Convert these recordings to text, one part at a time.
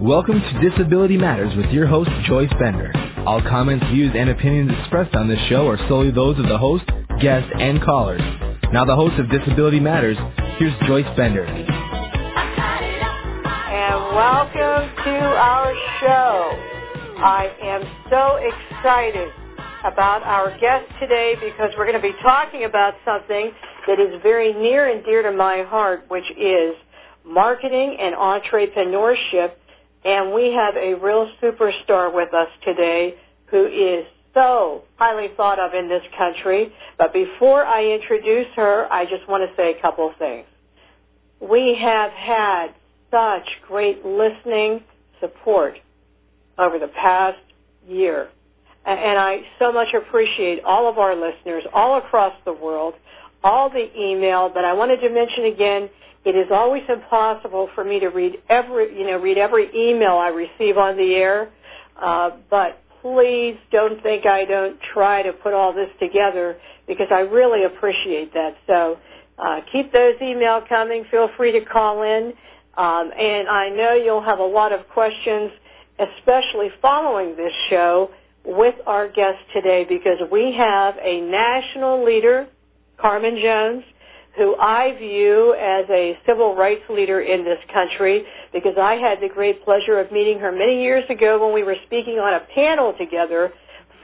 Welcome to Disability Matters with your host, Joyce Bender. All comments, views, and opinions expressed on this show are solely those of the host, guests, and callers. Now the host of Disability Matters, here's Joyce Bender. And welcome to our show. I am so excited about our guest today because we're going to be talking about something that is very near and dear to my heart, which is marketing and entrepreneurship. And we have a real superstar with us today who is so highly thought of in this country. But before I introduce her, I just want to say a couple of things. We have had such great listening support over the past year. And I so much appreciate all of our listeners all across the world, all the email, but I wanted to mention again, it is always impossible for me to read every, you know, read every email I receive on the air. Uh, but please don't think I don't try to put all this together because I really appreciate that. So uh, keep those email coming. Feel free to call in. Um, and I know you'll have a lot of questions, especially following this show with our guest today because we have a national leader, Carmen Jones, who I view as a civil rights leader in this country because I had the great pleasure of meeting her many years ago when we were speaking on a panel together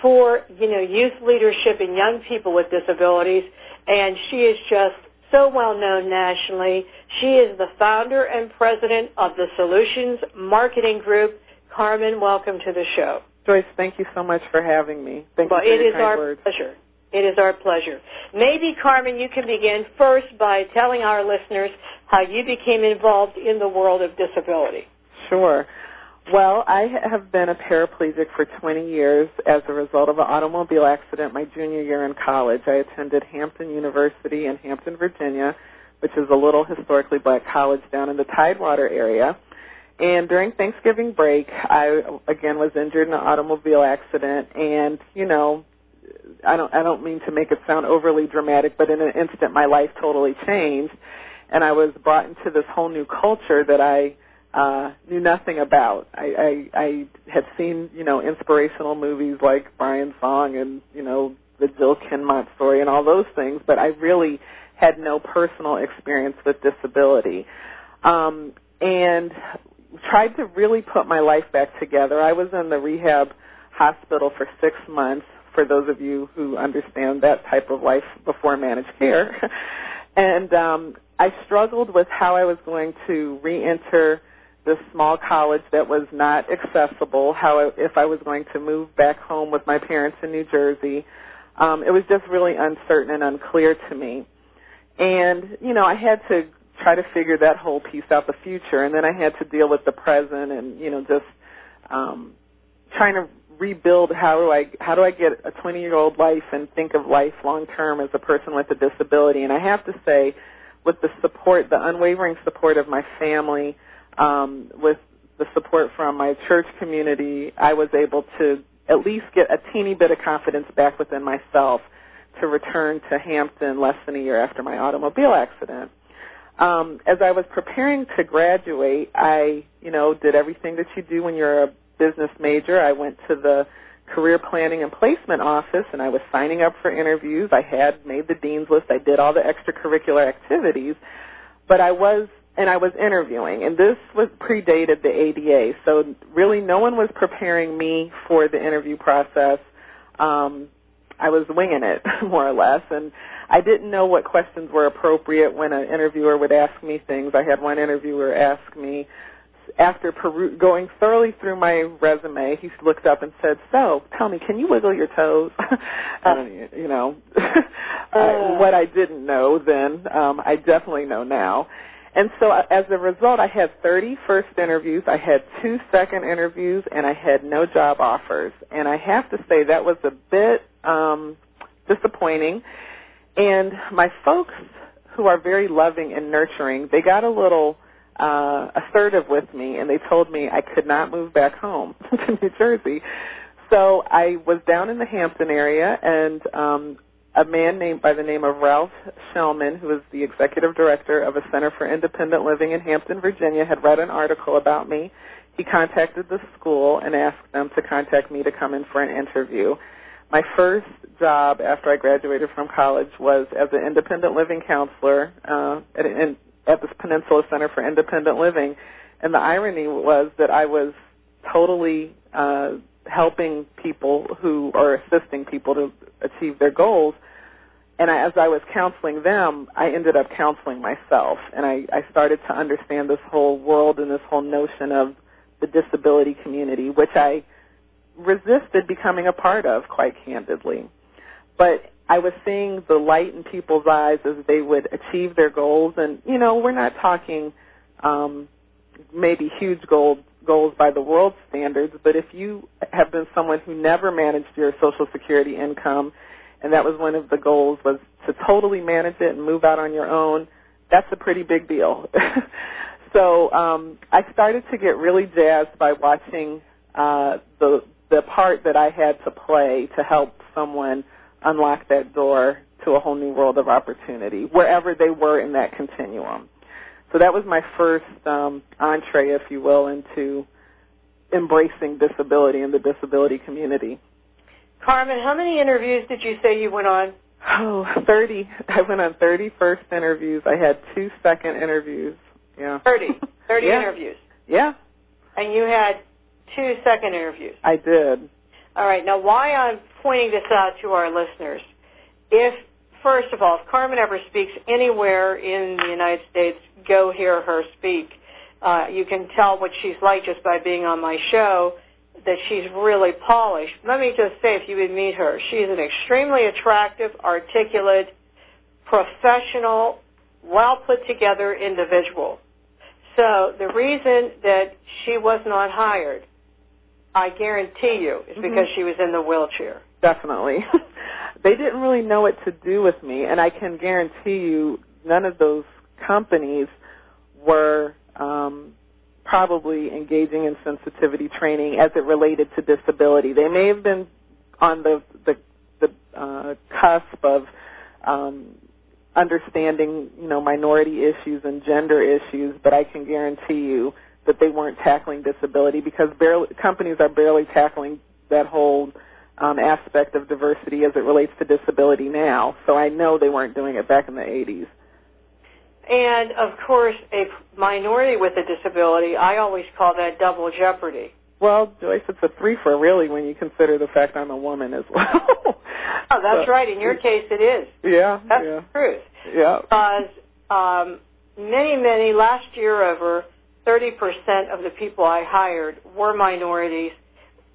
for, you know, youth leadership and young people with disabilities and she is just so well known nationally. She is the founder and president of the Solutions Marketing Group. Carmen, welcome to the show. Joyce, thank you so much for having me. Thank well, you for it your is kind our words. pleasure. It is our pleasure. Maybe, Carmen, you can begin first by telling our listeners how you became involved in the world of disability. Sure. Well, I have been a paraplegic for 20 years as a result of an automobile accident my junior year in college. I attended Hampton University in Hampton, Virginia, which is a little historically black college down in the Tidewater area. And during Thanksgiving break, I again was injured in an automobile accident and, you know, I don't I don't mean to make it sound overly dramatic, but in an instant my life totally changed and I was brought into this whole new culture that I uh knew nothing about. I, I I had seen, you know, inspirational movies like Brian Song and, you know, the Jill Kinmont story and all those things, but I really had no personal experience with disability. Um and tried to really put my life back together. I was in the rehab hospital for 6 months for those of you who understand that type of life before managed care. and um, I struggled with how I was going to re-enter this small college that was not accessible. How I, if I was going to move back home with my parents in New Jersey, um, it was just really uncertain and unclear to me. And you know, I had to try to figure that whole piece out, the future, and then I had to deal with the present, and you know, just um, trying to rebuild how do I how do I get a 20 year old life and think of life long term as a person with a disability? And I have to say with the support the unwavering support of my family um with the support from my church community I was able to at least get a teeny bit of confidence back within myself to return to Hampton less than a year after my automobile accident. Um as I was preparing to graduate I you know did everything that you do when you're a business major. I went to the career planning and placement office and I was signing up for interviews. I had made the dean's list. I did all the extracurricular activities, but I was and I was interviewing and this was predated the ADA. So really no one was preparing me for the interview process. Um I was winging it more or less and I didn't know what questions were appropriate when an interviewer would ask me things. I had one interviewer ask me after peru- going thoroughly through my resume, he looked up and said, "So, tell me, can you wiggle your toes?" and you know, I, what I didn't know then, um, I definitely know now. And so, uh, as a result, I had 30 first interviews, I had two second interviews, and I had no job offers. And I have to say that was a bit um, disappointing. And my folks, who are very loving and nurturing, they got a little uh, assertive with me, and they told me I could not move back home to New Jersey. So I was down in the Hampton area, and um, a man named by the name of Ralph Shellman, who is the executive director of a Center for Independent Living in Hampton, Virginia, had read an article about me. he contacted the school and asked them to contact me to come in for an interview. My first job after I graduated from college was as an independent living counselor uh, at, in, at the Peninsula Center for Independent Living. And the irony was that I was totally uh, helping people who are assisting people to achieve their goals. And I, as I was counseling them, I ended up counseling myself, and I, I started to understand this whole world and this whole notion of the disability community, which I resisted becoming a part of, quite candidly. But I was seeing the light in people's eyes as they would achieve their goals, and you know, we're not talking um, maybe huge goals goals by the world standards, but if you have been someone who never managed your Social Security income, and that was one of the goals was to totally manage it and move out on your own, that's a pretty big deal. so um, I started to get really jazzed by watching uh, the the part that I had to play to help someone unlock that door to a whole new world of opportunity, wherever they were in that continuum. So that was my first um, entree, if you will, into embracing disability and the disability community. Carmen, how many interviews did you say you went on? Oh, 30. I went on 30 first interviews. I had two second interviews. Yeah. 30. 30 yeah. interviews. Yeah. And you had two second interviews. I did. All right. Now, why I'm pointing this out to our listeners, if first of all, if Carmen ever speaks anywhere in the United States, go hear her speak. Uh, you can tell what she's like just by being on my show that she's really polished. Let me just say, if you would meet her, she's an extremely attractive, articulate, professional, well put together individual. So the reason that she was not hired, I guarantee you, is Mhm. because she was in the wheelchair. Definitely. they didn't really know what to do with me, and I can guarantee you none of those companies were um, probably engaging in sensitivity training as it related to disability. They may have been on the the, the uh, cusp of um, understanding, you know, minority issues and gender issues, but I can guarantee you that they weren't tackling disability because barely, companies are barely tackling that whole um, aspect of diversity as it relates to disability now. So I know they weren't doing it back in the 80s. And of course, a minority with a disability, I always call that double jeopardy. Well, Joyce, it's a three for really when you consider the fact I'm a woman as well. Oh, that's So- right. In your case, it is. Yeah, That's yeah, the truth. yeah. Because um, many, many, last year over 30% of the people I hired were minorities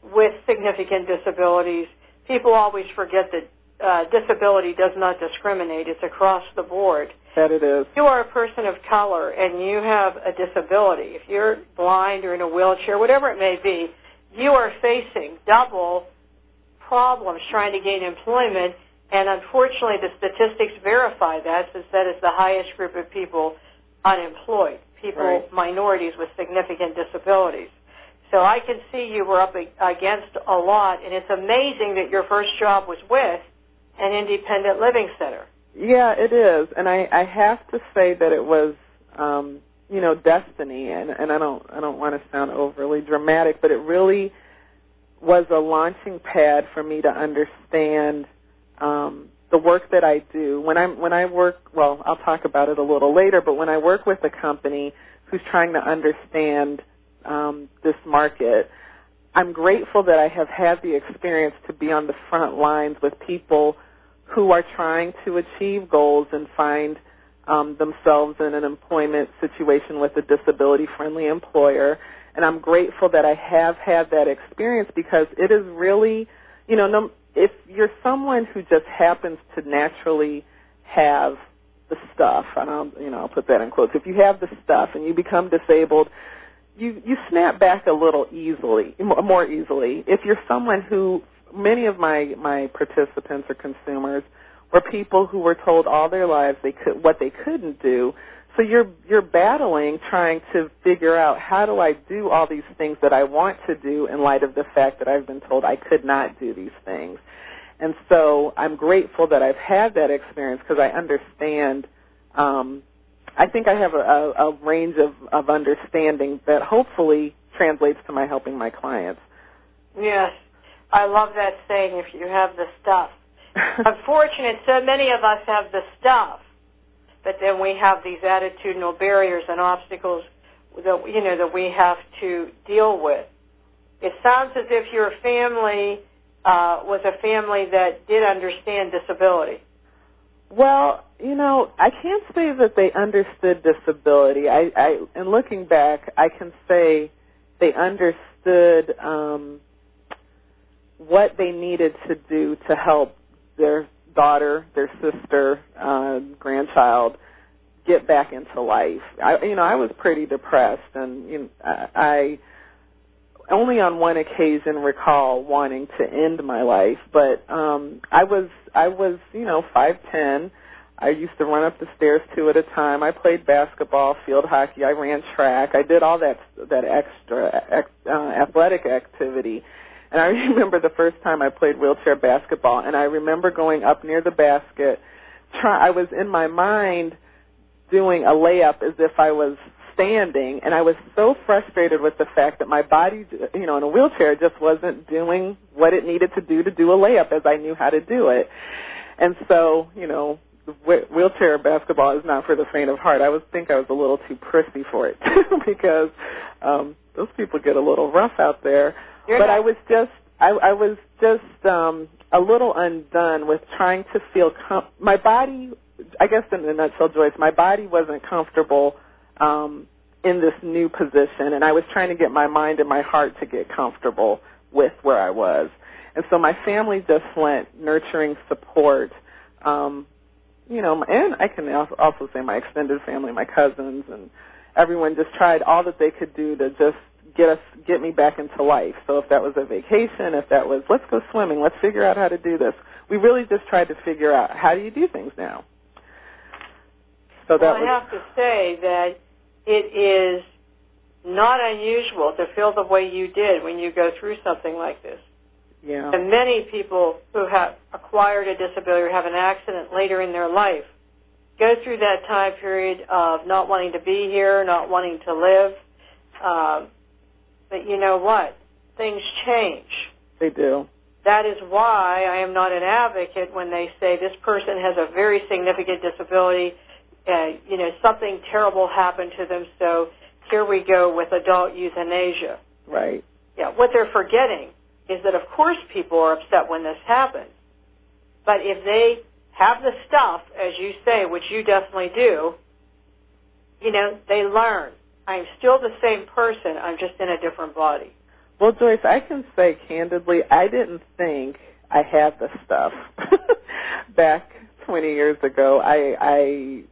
with significant disabilities. People always forget that uh, disability does not discriminate. It's across the board. That it is. you are a person of color and you have a disability, if you're blind or in a wheelchair, whatever it may be, you are facing double problems trying to gain employment. And unfortunately, the statistics verify that, since that is the highest group of people unemployed, people, Right. minorities with significant disabilities. So I can see you were up against a lot, and it's amazing that your first job was with an independent living center. Yeah, it is, and I I have to say that it was um, you know destiny, and and I don't I don't want to sound overly dramatic, but it really was a launching pad for me to understand um, the work that I do. When I'm when I work, well, I'll talk about it a little later, but when I work with a company who's trying to understand um, this market, I'm grateful that I have had the experience to be on the front lines with people who are trying to achieve goals and find um, themselves in an employment situation with a disability-friendly employer. And I'm grateful that I have had that experience because it is really, you know, no, if you're someone who just happens to naturally have the stuff, and I'll, you know, I'll put that in quotes. If you have the stuff and you become disabled, you you snap back a little easily, more easily. If you're someone who many of my my participants or consumers were people who were told all their lives they could what they couldn't do. So you're you're battling trying to figure out how do I do all these things that I want to do in light of the fact that I've been told I could not do these things. And so I'm grateful that I've had that experience because I understand um I think I have a, a, a range of, of understanding that hopefully translates to my helping my clients. Yes. I love that saying, if you have the stuff. Unfortunate, so many of us have the stuff, but then we have these attitudinal barriers and obstacles that, you know, that we have to deal with. It sounds as if your family uh, was a family that did understand disability. Well, you know, I can't say that they understood disability. I, I in looking back, I can say they understood um, what they needed to do to help their daughter, their sister, uh, grandchild get back into life. I, you know, I was pretty depressed, and you know, I only on one occasion recall wanting to end my life, but um I was I was, you know, 5'10. I used to run up the stairs two at a time. I played basketball, field hockey, I ran track. I did all that that extra ex, uh, athletic activity. And I remember the first time I played wheelchair basketball and I remember going up near the basket. Try I was in my mind doing a layup as if I was standing and I was so frustrated with the fact that my body, you know, in a wheelchair just wasn't doing what it needed to do to do a layup as I knew how to do it. And so, you know, wheelchair basketball is not for the faint of heart. I was think I was a little too prissy for it too because um those people get a little rough out there. You're but not- I was just I I was just um a little undone with trying to feel com- my body I guess in a nutshell Joyce, my body wasn't comfortable um, in this new position, and I was trying to get my mind and my heart to get comfortable with where I was. And so my family just lent nurturing support, um, you know, and I can also say my extended family, my cousins, and everyone just tried all that they could do to just get us get me back into life. So if that was a vacation, if that was let's go swimming, let's figure out how to do this. We really just tried to figure out how do you do things now. So that well, I was have to say that it is not unusual to feel the way you did when you go through something like this. yeah. And many people who have acquired a disability or have an accident later in their life go through that time period of not wanting to be here, not wanting to live. Um, but you know what? Things change. They do. That is why I am not an advocate when they say this person has a very significant disability. Uh, you know, something terrible happened to them, so here we go with adult euthanasia. Right. Yeah, what they're forgetting is that of course people are upset when this happens. But if they have the stuff, as you say, which you definitely do, you know, they learn. I'm still the same person, I'm just in a different body. Well, Joyce, I can say candidly, I didn't think I had the stuff back 20 years ago. I, I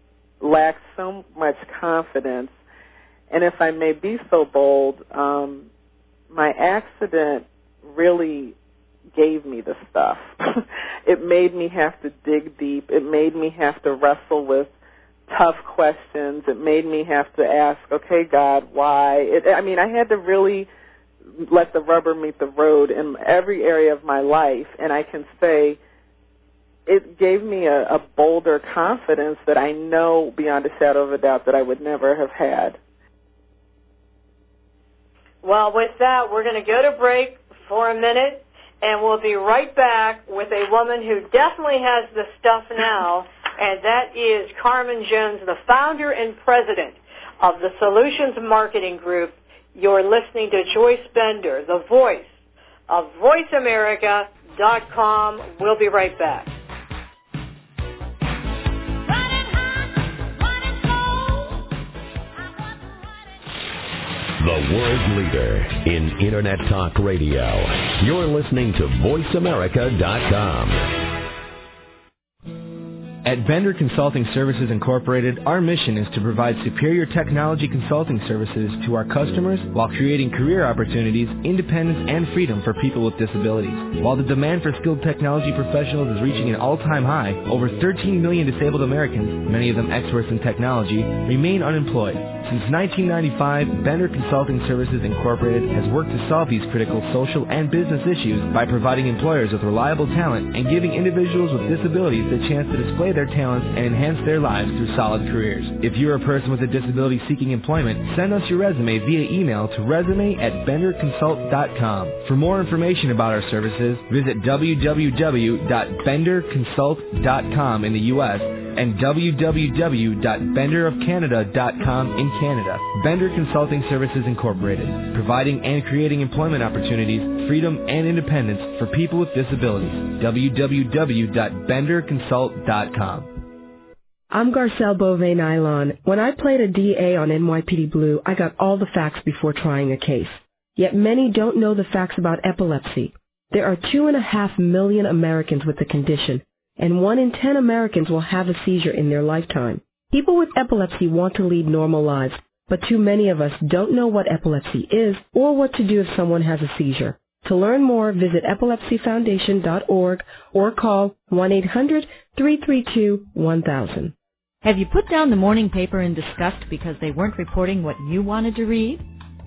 lacked so much confidence, and if I may be so bold, um, my accident really gave me the stuff. it made me have to dig deep. It made me have to wrestle with tough questions. It made me have to ask, okay, God, why? It, I mean, I had to really let the rubber meet the road in every area of my life, and I can say it gave me a, a bolder confidence that I know beyond a shadow of a doubt that I would never have had. Well, with that, we're going to go to break for a minute, and we'll be right back with a woman who definitely has the stuff now, and that is Carmen Jones, the founder and president of the Solutions Marketing Group. You're listening to Joyce Bender, the voice of VoiceAmerica.com. We'll be right back. The world leader in Internet Talk Radio. You're listening to VoiceAmerica.com. At Bender Consulting Services Incorporated, our mission is to provide superior technology consulting services to our customers while creating career opportunities, independence, and freedom for people with disabilities. While the demand for skilled technology professionals is reaching an all-time high, over 13 million disabled Americans, many of them experts in technology, remain unemployed. Since 1995, Bender Consulting Services Incorporated has worked to solve these critical social and business issues by providing employers with reliable talent and giving individuals with disabilities the chance to display their talents and enhance their lives through solid careers. If you're a person with a disability seeking employment, send us your resume via email to resume at benderconsult.com. For more information about our services, visit www.benderconsult.com in the U.S. and www.benderofcanada.com in Canada. Bender Consulting Services Incorporated, providing and creating employment opportunities, freedom, and independence for people with disabilities. www.benderconsult.com. I'm Garcelle Beauvais Nilon. When I played a DA on NYPD Blue, I got all the facts before trying a case. Yet many don't know the facts about epilepsy. There are two and a half million Americans with the condition, and one in ten Americans will have a seizure in their lifetime. People with epilepsy want to lead normal lives, but too many of us don't know what epilepsy is or what to do if someone has a seizure. To learn more, visit epilepsyfoundation.org or call 1-800-332-1000. Have you put down the morning paper in disgust because they weren't reporting what you wanted to read?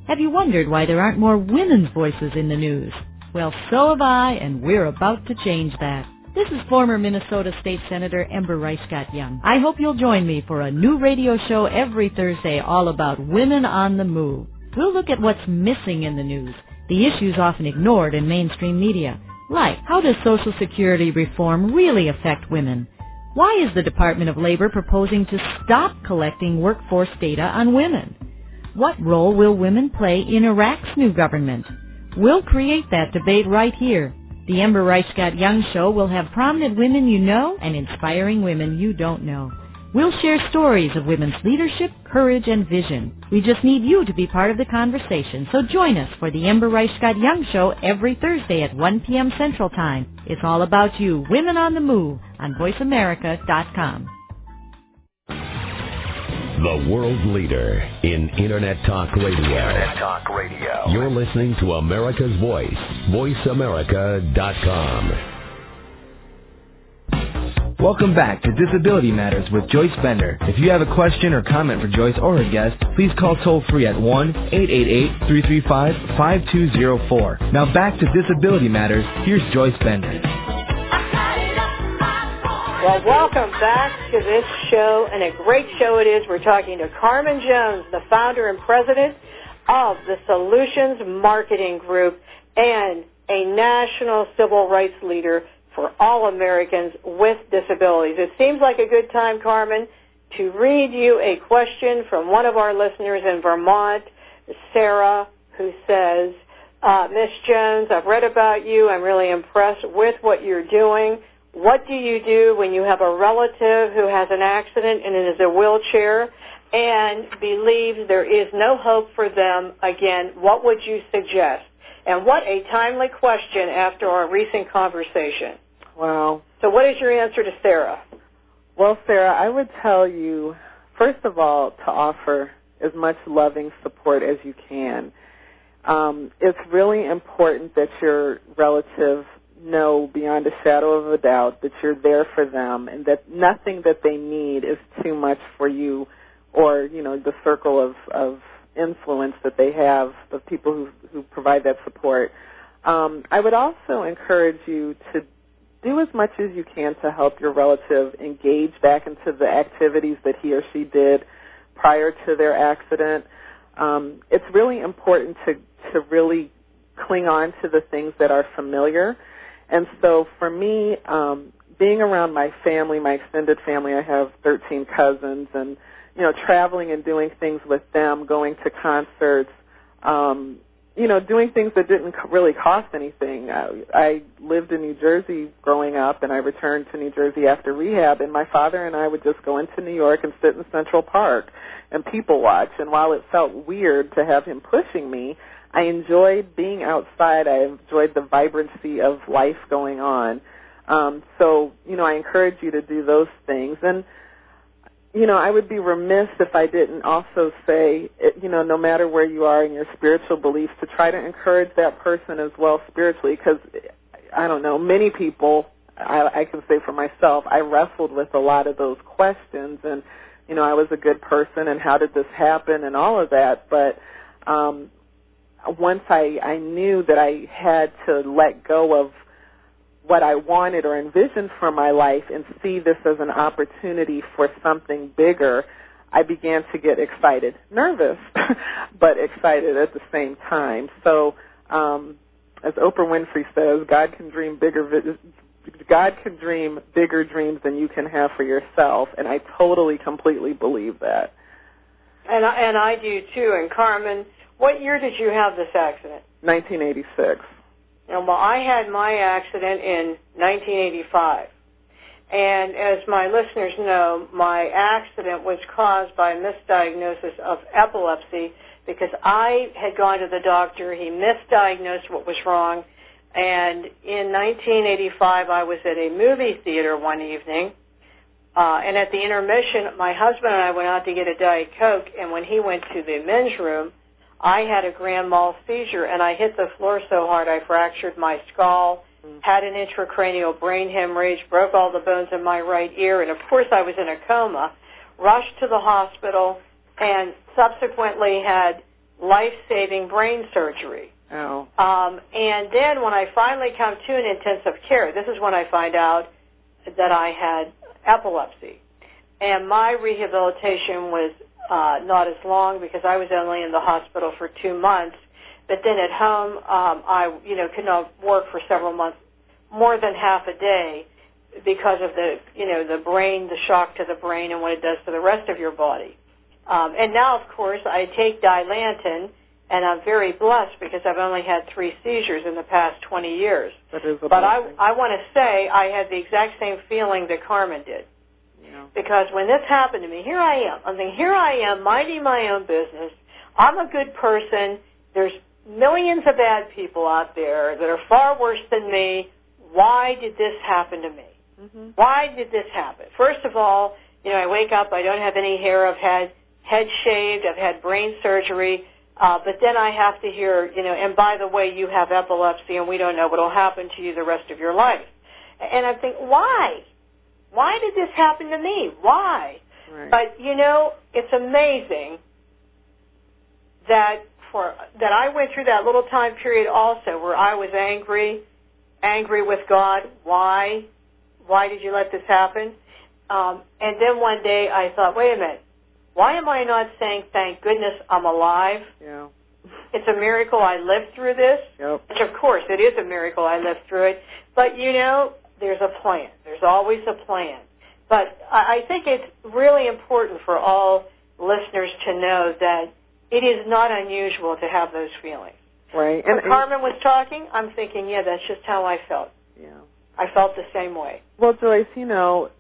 Have you wondered why there aren't more women's voices in the news? Well, so have I, and we're about to change that. This is former Minnesota State Senator Ember Reichgott Junge. I hope you'll join me for a new radio show every Thursday all about women on the move. We'll look at what's missing in the news, the issues often ignored in mainstream media, like how does Social Security reform really affect women? Why is the Department of Labor proposing to stop collecting workforce data on women? What role will women play in Iraq's new government? We'll create that debate right here. The Ember Reichgott Junge Show will have prominent women you know and inspiring women you don't know. We'll share stories of women's leadership, courage, and vision. We just need you to be part of the conversation, so join us for the Ember Reichgott Junge Show every Thursday at 1 p.m. Central Time. It's all about you, Women on the Move, on VoiceAmerica.com. The world leader in Internet Talk Radio. Internet Talk Radio. You're listening to America's Voice. VoiceAmerica.com. Welcome back to Disability Matters with Joyce Bender. If you have a question or comment for Joyce or her guest, please call toll free at 1-888-335-5204. Now back to Disability Matters. Here's Joyce Bender. Well, welcome back to this show, and a great show it is. We're talking to Carmen Jones, the founder and president of the Solutions Marketing Group and a national civil rights leader for all Americans with disabilities. It seems like a good time, Carmen, to read you a question from one of our listeners in Vermont, Sarah, who says, uh, Miss Jones, I've read about you. I'm really impressed with what you're doing. What do you do when you have a relative who has an accident and is in a wheelchair and believes there is no hope for them again? What would you suggest? And what a timely question after our recent conversation. Wow. So what is your answer to Sarah? Well, Sarah, I would tell you, first of all, to offer as much loving support as you can. Um, it's really important that your relative know beyond a shadow of a doubt that you're there for them and that nothing that they need is too much for you or, you know, the circle of, of influence that they have of people who, who provide that support. Um, I would also encourage you to do as much as you can to help your relative engage back into the activities that he or she did prior to their accident. Um, it's really important to to really cling on to the things that are familiar. And so for me, um, being around my family, my extended family, I have 13 cousins, and you know, traveling and doing things with them, going to concerts, um, you know, doing things that didn't really cost anything. I, I lived in New Jersey growing up, and I returned to New Jersey after rehab. And my father and I would just go into New York and sit in Central Park and people watch. And while it felt weird to have him pushing me, I enjoyed being outside. I enjoyed the vibrancy of life going on. Um, so, you know, I encourage you to do those things. And you know, I would be remiss if I didn't also say, you know, no matter where you are in your spiritual beliefs, to try to encourage that person as well spiritually. Because I don't know, many people, I, I can say for myself, I wrestled with a lot of those questions and you know, I was a good person and how did this happen and all of that. But um, once I, I knew that I had to let go of what I wanted or envisioned for my life and see this as an opportunity for something bigger, I began to get excited, nervous, but excited at the same time. So, um, as Oprah Winfrey says, God can dream bigger. God can dream bigger dreams than you can have for yourself, and I totally, completely believe that. And I, and I do too. And Carmen, what year did you have this accident? 1986. And well, I had my accident in 1985. And as my listeners know, my accident was caused by a misdiagnosis of epilepsy because I had gone to the doctor. He misdiagnosed what was wrong. And in 1985, I was at a movie theater one evening. Uh, and at the intermission, my husband and I went out to get a Diet Coke. And when he went to the men's room, I had a grand mal seizure and I hit the floor so hard I fractured my skull, had an intracranial brain hemorrhage, broke all the bones in my right ear, and of course I was in a coma, rushed to the hospital, and subsequently had life-saving brain surgery. Oh. Um, and then when I finally come to in intensive care, this is when I find out that I had epilepsy. And my rehabilitation was uh, not as long because I was only in the hospital for two months. But then at home, um, I you know could not work for several months, more than half a day, because of the you know the brain, the shock to the brain, and what it does to the rest of your body. Um, and now, of course, I take Dilantin, and I'm very blessed because I've only had three seizures in the past 20 years. That is a but blessing. I I want to say I had the exact same feeling that Carmen did. Because when this happened to me, here I am. I'm thinking, here I am, minding my own business. I'm a good person. There's millions of bad people out there that are far worse than me. Why did this happen to me? Mm-hmm. Why did this happen? First of all, you know, I wake up, I don't have any hair, I've had head shaved, I've had brain surgery, uh, but then I have to hear, you know, and by the way, you have epilepsy and we don't know what will happen to you the rest of your life. And I think, why? Why did this happen to me? Why? Right. But you know, it's amazing that for that I went through that little time period also where I was angry, angry with God. Why? Why did you let this happen? Um, and then one day I thought, wait a minute, why am I not saying thank goodness I'm alive? Yeah. It's a miracle I lived through this. Yep. Which of course it is a miracle I lived through it. But you know, there's a plan. There's always a plan. But I think it's really important for all listeners to know that it is not unusual to have those feelings. Right. When And, Carmen was talking, I'm thinking, yeah, that's just how I felt. yeah. I felt the same way. Well, Joyce, you know,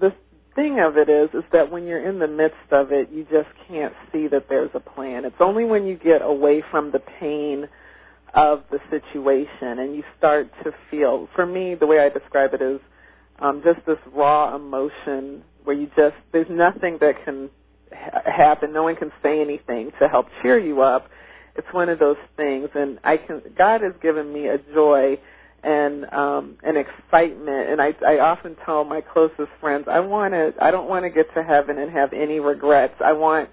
the thing of it is, is that when you're in the midst of it, you just can't see that there's a plan. It's only when you get away from the pain of the situation and you start to feel for me the way i describe it is um just this raw emotion where you just there's nothing that can ha- happen no one can say anything to help cheer you up. It's one of those things and i can god has given me a joy and um an excitement and i i often tell my closest friends i want to i don't want to get to heaven and have any regrets. I want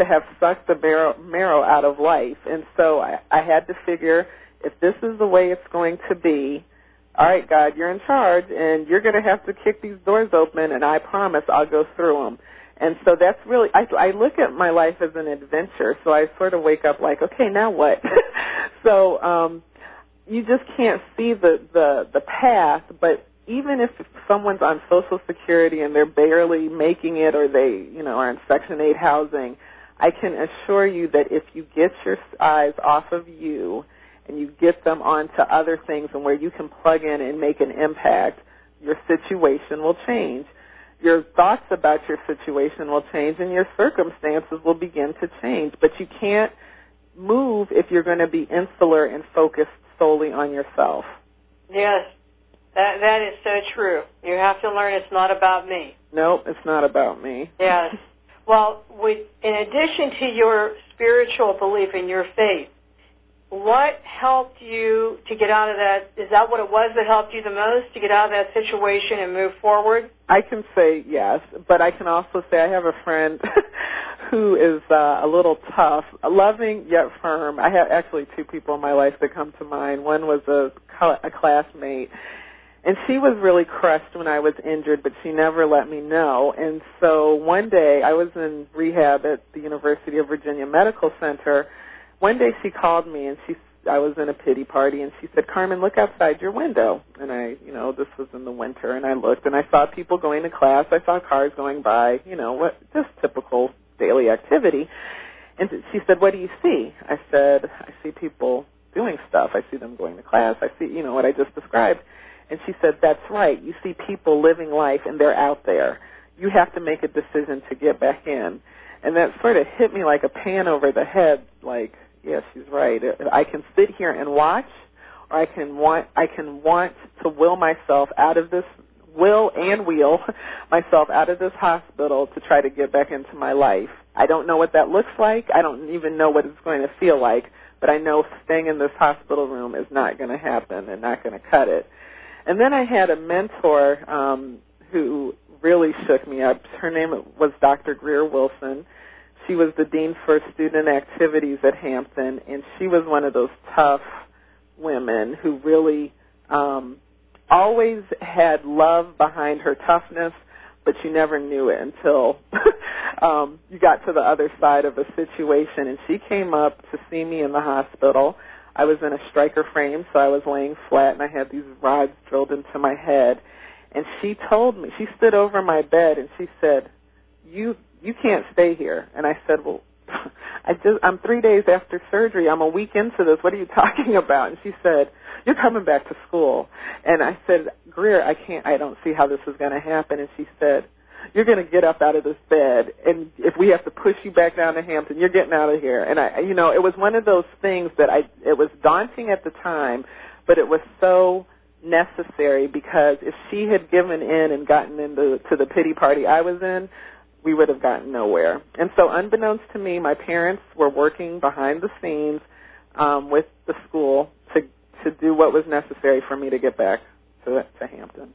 to have sucked the marrow, marrow out of life. And so I, I had to figure if this is the way it's going to be, all right, God, you're in charge, and you're going to have to kick these doors open, and I promise I'll go through them. And so that's really, I, I look at my life as an adventure. So I sort of wake up like, okay, now what? so um, you just can't see the, the, the path, but even if someone's on Social Security and they're barely making it or they, you know, are in Section 8 housing, I can assure you that if you get your eyes off of you and you get them onto other things and where you can plug in and make an impact, your situation will change. Your thoughts about your situation will change and your circumstances will begin to change. But you can't move if you're going to be insular and focused solely on yourself. Yes, that that is so true. You have to learn it's not about me. Nope, it's not about me. Yes. Well, with, in addition to your spiritual belief in your faith, what helped you to get out of that? Is that what it was that helped you the most to get out of that situation and move forward? I can say yes, but I can also say I have a friend who is uh, a little tough, loving yet firm. I have actually two people in my life that come to mind. One was a, a classmate, and she was really crushed when I was injured, but she never let me know. And so one day I was in rehab at the University of Virginia Medical Center one day she called me and she I was in a pity party and she said, Carmen, look outside your window. And I, you know, this was in the winter and I looked and I saw people going to class. I saw cars going by, you know, what, just typical daily activity. And she said, what do you see? I said, I see people doing stuff. I see them going to class. I see, you know, what I just described. And she said, that's right. You see people living life and they're out there. You have to make a decision to get back in. And that sort of hit me like a pan over the head, like, yeah, she's right. I can sit here and watch, or I can want I can want to will myself out of this will and wheel myself out of this hospital to try to get back into my life. I don't know what that looks like. I don't even know what it's going to feel like, but I know staying in this hospital room is not going to happen and not going to cut it. And then I had a mentor um who really shook me up. Her name was Dr. Greer Wilson she was the dean for student activities at Hampton, and she was one of those tough women who really um, always had love behind her toughness, but you never knew it until um, you got to the other side of a situation. And she came up to see me in the hospital. I was in a Stryker frame, so I was laying flat, and I had these rods drilled into my head. And she told me, she stood over my bed, and she said, "You you can't stay here. And I said, well, I just, I'm three days after surgery. I'm a week into this. What are you talking about? And she said, you're coming back to school. And I said, Greer, I can't, I don't see how this is going to happen. And she said, you're going to get up out of this bed and if we have to push you back down to Hampton, you're getting out of here. And I, you know, it was one of those things that I, it was daunting at the time, but it was so necessary because if she had given in and gotten into to the pity party I was in, we would have gotten nowhere. And so, unbeknownst to me, my parents were working behind the scenes um, with the school to to do what was necessary for me to get back to to Hampton.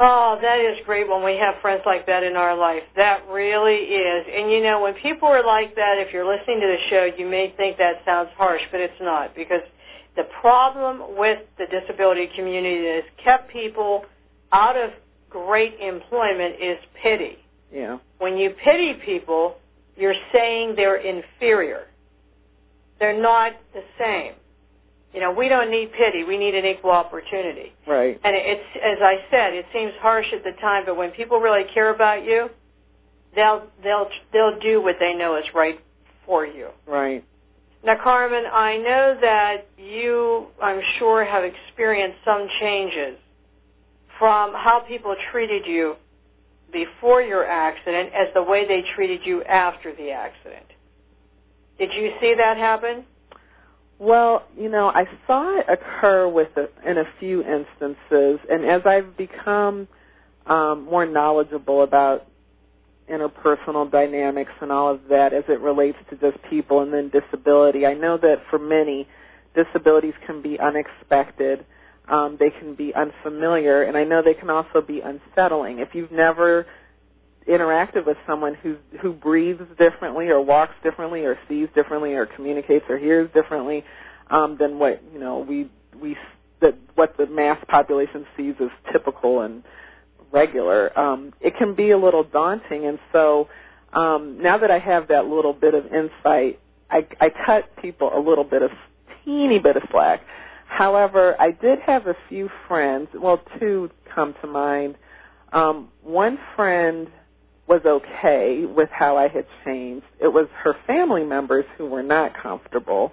Oh, that is great when we have friends like that in our life. That really is. And you know, when people are like that, if you're listening to the show, you may think that sounds harsh, but it's not because the problem with the disability community that has kept people out of great employment is pity. Yeah. When you pity people, you're saying they're inferior. They're not the same. You know, we don't need pity. We need an equal opportunity. Right. And it's, as I said, it seems harsh at the time, but when people really care about you, they'll they'll they'll do what they know is right for you. Right. Now, Carmen, I know that you, I'm sure, have experienced some changes from how people treated you before your accident as the way they treated you after the accident. Did you see that happen? Well, you know, I saw it occur with a, in a few instances, and as I've become um, more knowledgeable about interpersonal dynamics and all of that as it relates to just people and then disability, I know that for many, disabilities can be unexpected um, they can be unfamiliar, and I know they can also be unsettling. If you've never interacted with someone who who breathes differently, or walks differently, or sees differently, or communicates or hears differently um, than what you know we we that what the mass population sees as typical and regular, um, it can be a little daunting. And so um, now that I have that little bit of insight, I, I cut people a little bit of teeny bit of slack However, I did have a few friends, well, two come to mind. Um, one friend was okay with how I had changed. It was her family members who were not comfortable.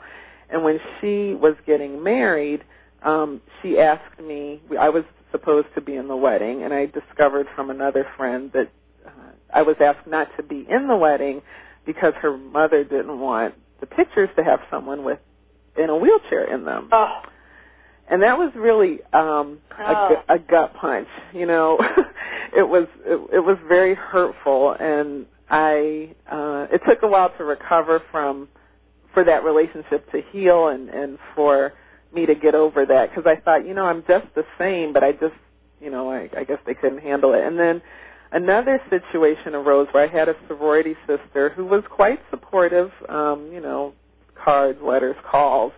And when she was getting married, um, she asked me, I was supposed to be in the wedding, and I discovered from another friend that uh, I was asked not to be in the wedding because her mother didn't want the pictures to have someone with in a wheelchair in them. Oh and that was really um oh. a, a gut punch you know it was it, it was very hurtful and i uh it took a while to recover from for that relationship to heal and and for me to get over that because I thought, you know, I'm just the same, but I just, you know, I, I guess they couldn't handle it. And then another situation arose where I had a sorority sister who was quite supportive, um, you know, cards, letters, calls.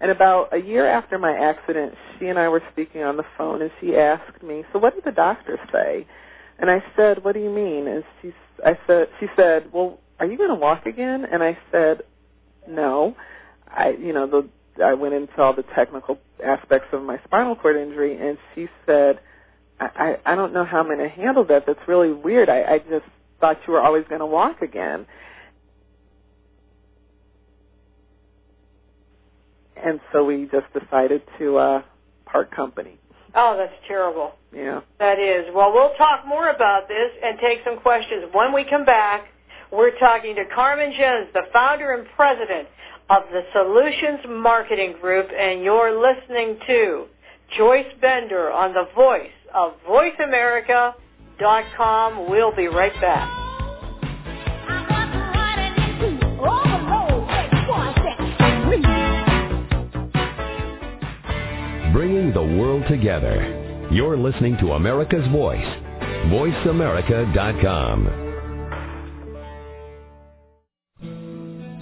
And about a year after my accident, she and I were speaking on the phone, and she asked me, "So what did the doctor say?" And I said, "What do you mean?" And she, I said, she said, "Well, are you going to walk again?" And I said, "No." I, you know, the I went into all the technical aspects of my spinal cord injury, and she said, "I, I, I don't know how I'm going to handle that. That's really weird. I, I just thought you were always going to walk again." And so we just decided to uh, part company. Oh, that's terrible. Yeah. That is. Well, we'll talk more about this and take some questions when we come back. We're talking to Carmen Jones, the founder and president of the Solutions Marketing Group, and you're listening to Joyce Bender on the voice of VoiceAmerica.com. We'll be right back. Bringing the world together. You're listening to America's Voice, voiceamerica.com.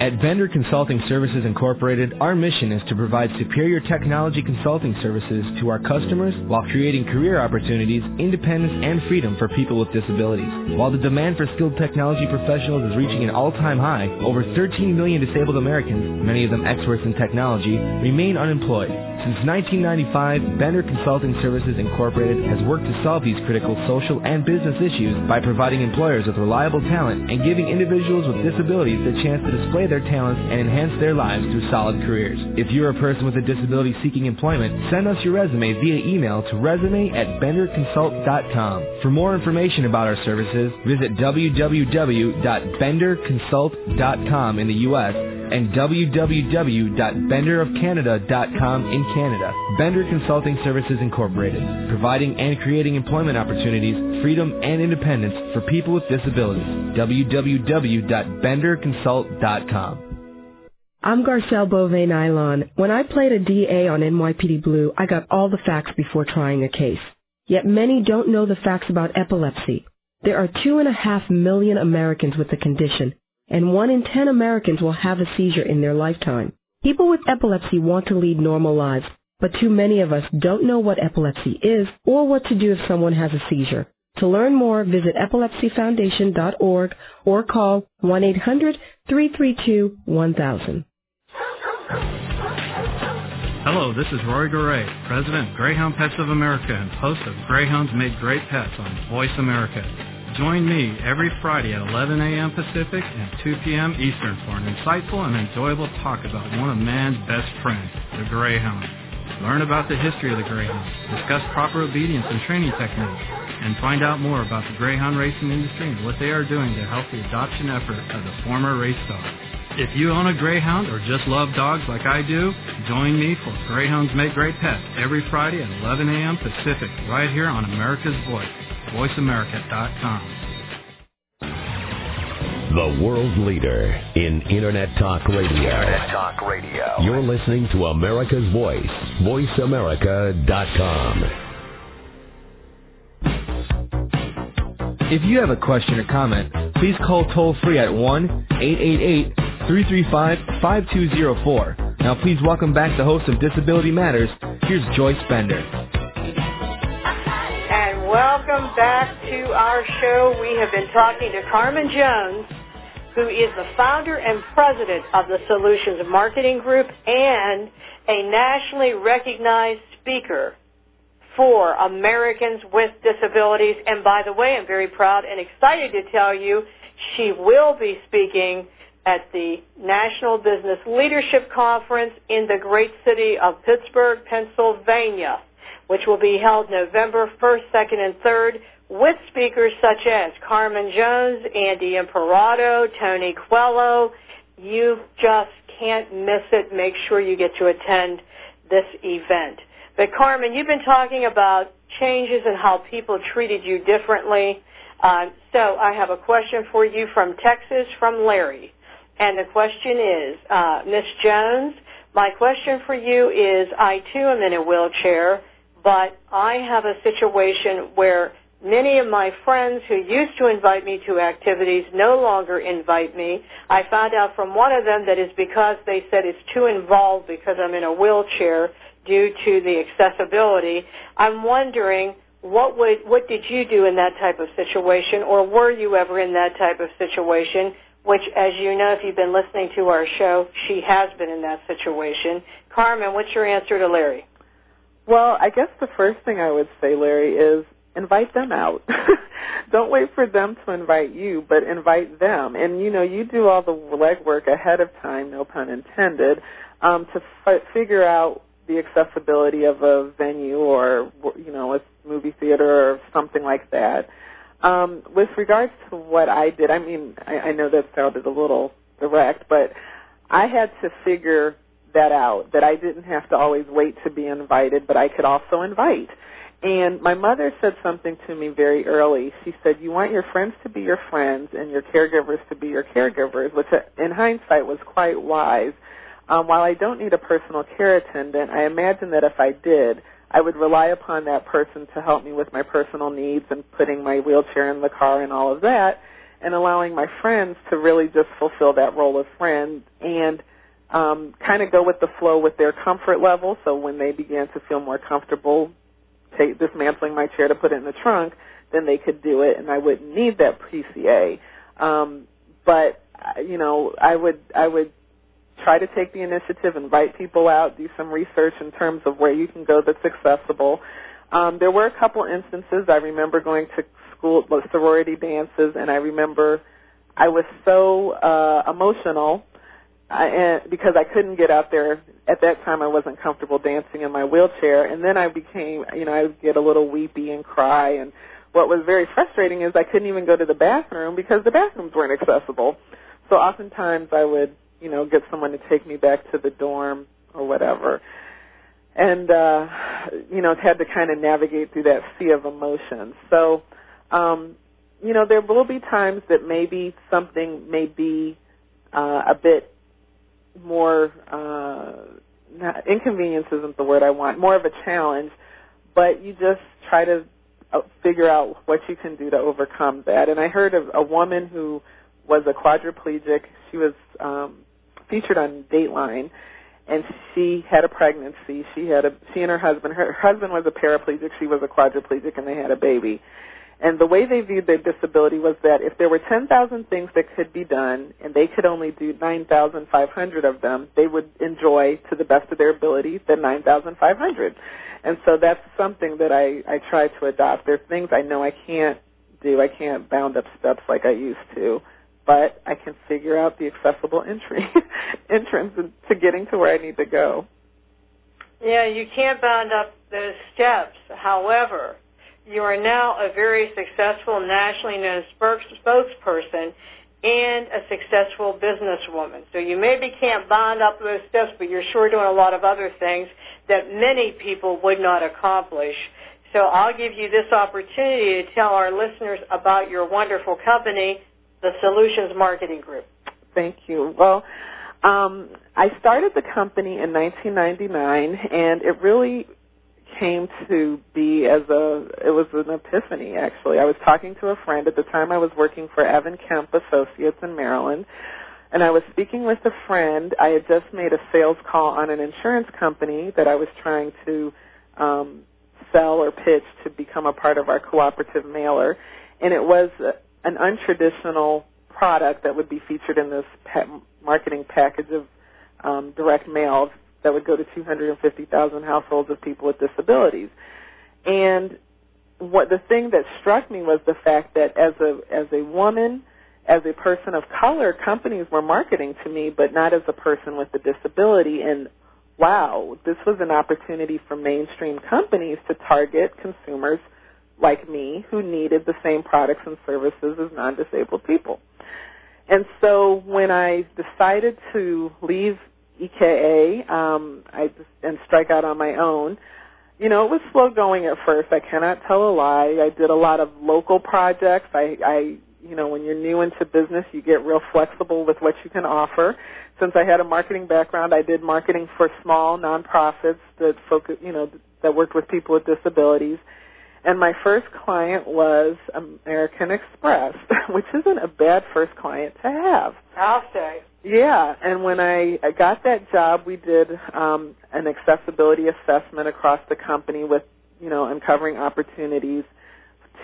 At Bender Consulting Services Incorporated, our mission is to provide superior technology consulting services to our customers while creating career opportunities, independence, and freedom for people with disabilities. While the demand for skilled technology professionals is reaching an all-time high, over 13 million disabled Americans, many of them experts in technology, remain unemployed. Since 1995, Bender Consulting Services Incorporated has worked to solve these critical social and business issues by providing employers with reliable talent and giving individuals with disabilities the chance to display their talents and enhance their lives through solid careers. If you're a person with a disability seeking employment, send us your resume via email to resume at benderconsult.com. For more information about our services, visit www.benderconsult.com in the U.S. and www.benderofcanada.com in Canada. Bender Consulting Services Incorporated, providing and creating employment opportunities, freedom, and independence for people with disabilities. www.benderconsult.com. I'm Garcelle Beauvais Nilon. When I played a DA on NYPD Blue, I got all the facts before trying a case. Yet many don't know the facts about epilepsy. There are two and a half million Americans with the condition, and one in ten Americans will have a seizure in their lifetime. People with epilepsy want to lead normal lives, but too many of us don't know what epilepsy is or what to do if someone has a seizure. To learn more, visit epilepsyfoundation.org or call 1-800-332-1000. Hello, this is Rory Garay, President of Greyhound Pets of America and host of Greyhounds Make Great Pets on Voice America. Join me every Friday at 11 a.m. Pacific and 2 p.m. Eastern for an insightful and enjoyable talk about one of man's best friends, the Greyhound. Learn about the history of the Greyhound, discuss proper obedience and training techniques, and find out more about the Greyhound racing industry and what they are doing to help the adoption effort of the former race dog. If you own a Greyhound or just love dogs like I do, join me for Greyhounds Make Great Pets every Friday at 11 a.m. Pacific right here on America's Voice, voiceamerica.com. The world leader in Internet Talk Radio. Internet Talk Radio. You're listening to America's Voice, voiceamerica.com. If you have a question or comment, please call toll free at 1-888-335-5204. Now please welcome back the host of Disability Matters. Here's Joyce Bender. Welcome back to our show. We have been talking to Carmen Jones, who is the founder and president of the Solutions Marketing Group and a nationally recognized speaker for Americans with disabilities. And by the way, I'm very proud and excited to tell you she will be speaking at the National Business Leadership Conference in the great city of Pittsburgh, Pennsylvania, which will be held November 1st, 2nd, and 3rd with speakers such as Carmen Jones, Andy Imparato, Tony Coelho. You just can't miss it. Make sure you get to attend this event. But Carmen, you've been talking about changes and how people treated you differently. Uh, so I have a question for you from Texas, from Larry. And the question is, uh, Miss Jones, my question for you is, I too am in a wheelchair, but I have a situation where Many of my friends who used to invite me to activities no longer invite me. I found out from one of them that it's because they said it's too involved because I'm in a wheelchair due to the accessibility. I'm wondering what would what did you do in that type of situation or were you ever in that type of situation? Which as you know if you've been listening to our show, she has been in that situation. Carmen, what's your answer to Larry? Well, I guess the first thing I would say, Larry, is invite them out. Don't wait for them to invite you, but invite them. And you know, you do all the legwork ahead of time, no pun intended, um, to f- figure out the accessibility of a venue or you know a movie theater or something like that. Um, with regards to what I did, I mean, I, I know that sounded a little direct, but I had to figure that out. That I didn't have to always wait to be invited, but I could also invite. And my mother said something to me very early. She said, "You want your friends to be your friends and your caregivers to be your caregivers," which uh, in hindsight was quite wise. Um, while I don't need a personal care attendant, I imagine that if I did, I would rely upon that person to help me with my personal needs and putting my wheelchair in the car and all of that, and allowing my friends to really just fulfill that role of friend and um, kind of go with the flow with their comfort level. So when they began to feel more comfortable take dismantling my chair to put it in the trunk, then they could do it, and I wouldn't need that PCA. Um, but you know, I would I would try to take the initiative, invite people out, do some research in terms of where you can go that's accessible. Um, there were a couple instances. I remember going to school sorority dances, and I remember I was so uh, emotional I, because I couldn't get out there at that time, I wasn't comfortable dancing in my wheelchair, and then I became, you know, I would get a little weepy and cry. And what was very frustrating is I couldn't even go to the bathroom because the bathrooms weren't accessible. So oftentimes I would, you know, get someone to take me back to the dorm or whatever, and uh, you know, had to kind of navigate through that sea of emotions. So, um, you know, there will be times that maybe something may be uh, a bit more uh, not, inconvenience isn't the word I want, more of a challenge, but you just try to uh, figure out what you can do to overcome that. And I heard of a woman who was a quadriplegic. She was um, featured on Dateline, and she had a pregnancy. She had a she and her husband. Her husband was a paraplegic. She was a quadriplegic, and they had a baby. And the way they viewed their disability was that if there were 10,000 things that could be done and they could only do 9,500 of them, they would enjoy to the best of their ability the 9,500. And so that's something that I, I try to adopt. There's things I know I can't do. I can't bound up steps like I used to, but I can figure out the accessible entry, entrance to getting to where I need to go. Yeah, you can't bound up those steps. However, you are now a very successful nationally known spokesperson and a successful businesswoman. So you maybe can't bond up those steps, but you're sure doing a lot of other things that many people would not accomplish. So I'll give you this opportunity to tell our listeners about your wonderful company, the Solutions Marketing Group. Thank you. Well, um, I started the company in 1999, and it really came to be as a it was an epiphany actually. I was talking to a friend at the time I was working for Evan Kemp Associates in Maryland and I was speaking with a friend. I had just made a sales call on an insurance company that I was trying to um sell or pitch to become a part of our cooperative mailer and it was an untraditional product that would be featured in this marketing package of um, direct mail that would go to 250,000 households of people with disabilities. And what the thing that struck me was the fact that as a as a woman, as a person of color, companies were marketing to me, but not as a person with a disability. And wow, this was an opportunity for mainstream companies to target consumers like me who needed the same products and services as non-disabled people. And so when I decided to leave EKA um, I and strike out on my own. You know, it was slow going at first. I cannot tell a lie. I did a lot of local projects. I, I you know, when you're new into business, you get real flexible with what you can offer. Since I had a marketing background, I did marketing for small nonprofits that focus, you know, that worked with people with disabilities. And my first client was American Express, which isn't a bad first client to have. I'll say. Yeah, and when I, got that job, we did um, an accessibility assessment across the company with, you know, uncovering opportunities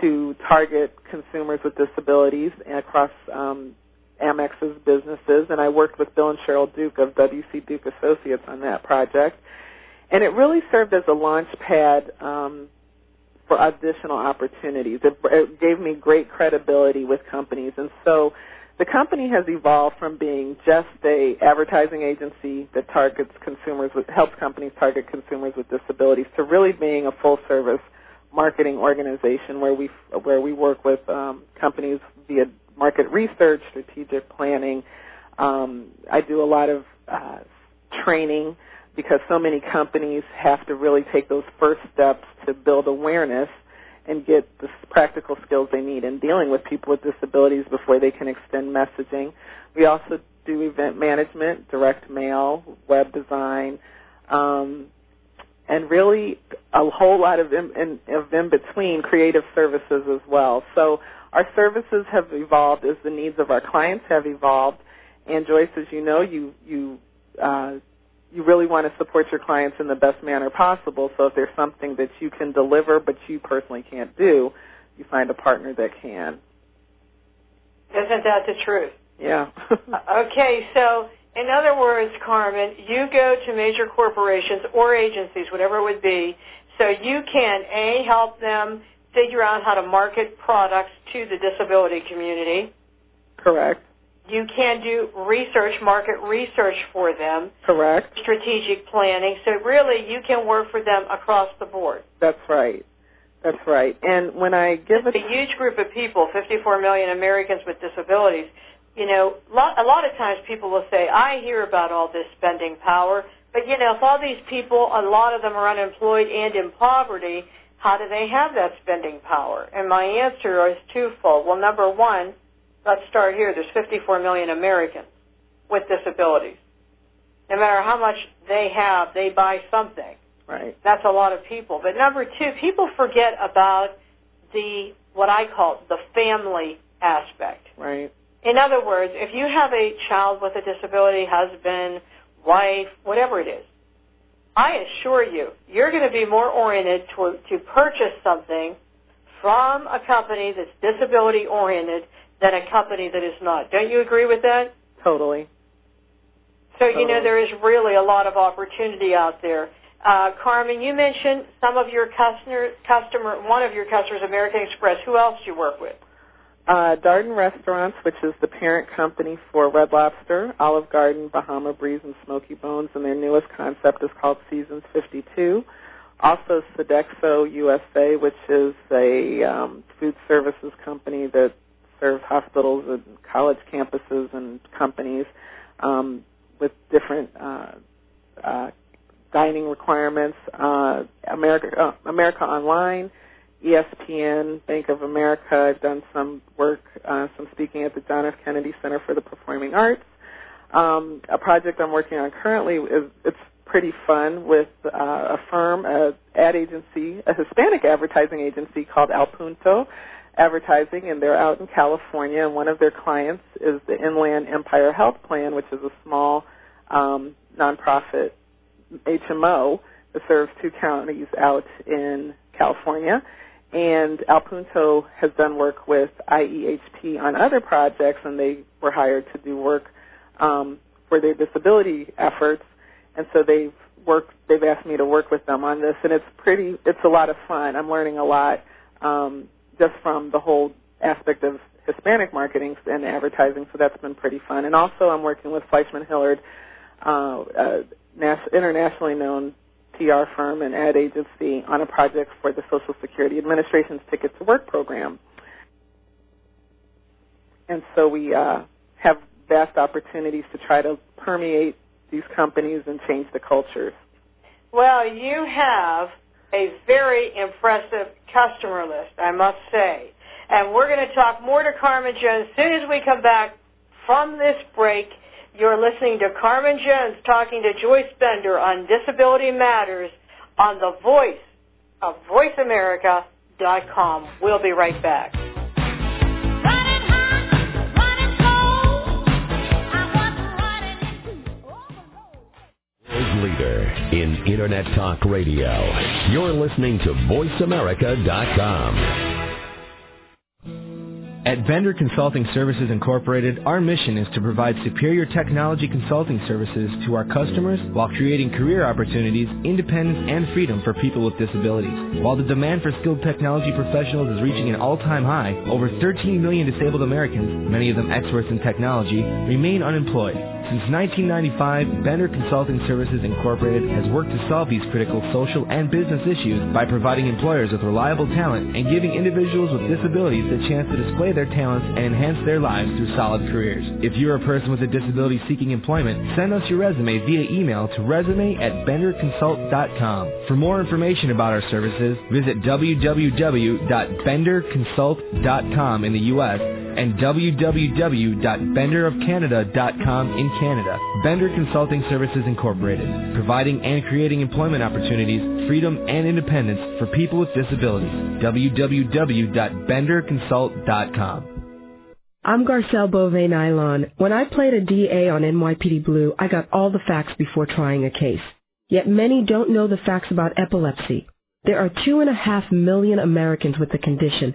to target consumers with disabilities across um, Amex's businesses. And I worked with Bill and Cheryl Duke of WC Duke Associates on that project. And it really served as a launch pad um, for additional opportunities. It, it gave me great credibility with companies. And so the company has evolved from being just a advertising agency that targets consumers with helps companies target consumers with disabilities to really being a full service marketing organization where we where we work with um, companies via market research, strategic planning. Um, I do a lot of uh, training because so many companies have to really take those first steps to build awareness and get the practical skills they need in dealing with people with disabilities before they can extend messaging. We also do event management, direct mail, web design, um, and really a whole lot of in, in, of in between creative services as well. So our services have evolved as the needs of our clients have evolved. And Joyce, as you know, you you uh, you really want to support your clients in the best manner possible. So if there's something that you can deliver but you personally can't do, you find a partner that can. Isn't that the truth? Yeah. okay, so in other words, Carmen, you go to major corporations or agencies, whatever it would be, so you can A, help them figure out how to market products to the disability community. Correct. You can do research, market research for them. Correct. Strategic planning. So really, you can work for them across the board. That's right. That's right. And when I give it's it a huge group of people, 54 million Americans with disabilities. You know, a lot of times people will say, "I hear about all this spending power," but you know, if all these people, a lot of them are unemployed and in poverty, how do they have that spending power? And my answer is twofold. Well, number one Let's start here. There's 54 million Americans with disabilities. No matter how much they have, they buy something. Right. That's a lot of people. But number two, people forget about the what I call the family aspect. Right. In other words, if you have a child with a disability, husband, wife, whatever it is, I assure you, you're going to be more oriented to, to purchase something from a company that's disability oriented than a company that is not. Don't you agree with that? Totally. So, you know, there is really a lot of opportunity out there. Uh, Carmen, you mentioned some of your customer, customer, one of your customers, American Express. Who else do you work with? Uh, Darden Restaurants, which is the parent company for Red Lobster, Olive Garden, Bahama Breeze, and Smokey Bones, and their newest concept is called Seasons 52. Also, Sodexo USA, which is a um, food services company that serves hospitals and college campuses and companies um, with different uh, uh, dining requirements. Uh, America, uh, America Online, ESPN, Bank of America. I've done some work, uh, some speaking at the John F. Kennedy Center for the Performing Arts. Um, a project I'm working on currently is it's pretty fun with uh, a firm, a ad agency, a Hispanic advertising agency called Al Punto advertising, and they're out in California. And one of their clients is the Inland Empire Health Plan, which is a small um, nonprofit HMO that serves two counties out in California. And Al Punto has done work with IEHP on other projects, and they were hired to do work um, for their disability efforts. And so they've worked. They've asked me to work with them on this, and it's pretty. It's a lot of fun. I'm learning a lot. Um, just from the whole aspect of Hispanic marketing and advertising, so that's been pretty fun. And also, I'm working with Fleishman Hillard, uh, a nas- internationally known PR firm and ad agency, on a project for the Social Security Administration's Ticket to Work program. And so we uh, have vast opportunities to try to permeate these companies and change the cultures. Well, you have a very impressive customer list, I must say. And we're going to talk more to Carmen Jones as soon as we come back from this break. You're listening to Carmen Jones talking to Joyce Bender on Disability Matters on the voice of VoiceAmerica.com. We'll be right back. Leader in Internet Talk Radio. You're listening to VoiceAmerica.com. At Bender Consulting Services Incorporated, our mission is to provide superior technology consulting services to our customers while creating career opportunities, independence, and freedom for people with disabilities. While the demand for skilled technology professionals is reaching an all-time high, over 13 million disabled Americans, many of them experts in technology, remain unemployed. Since 1995, Bender Consulting Services Incorporated has worked to solve these critical social and business issues by providing employers with reliable talent and giving individuals with disabilities the chance to display their talents and enhance their lives through solid careers. If you're a person with a disability seeking employment, send us your resume via email to resume at benderconsult.com. For more information about our services, visit www.benderconsult.com in the U.S. and www.benderofcanada.com in Canada. Bender Consulting Services Incorporated, providing and creating employment opportunities, freedom, and independence for people with disabilities. www.benderconsult.com. I'm Garcelle Beauvais Nilon. When I played a DA on NYPD Blue, I got all the facts before trying a case. Yet many don't know the facts about epilepsy. There are two and a half million Americans with the condition,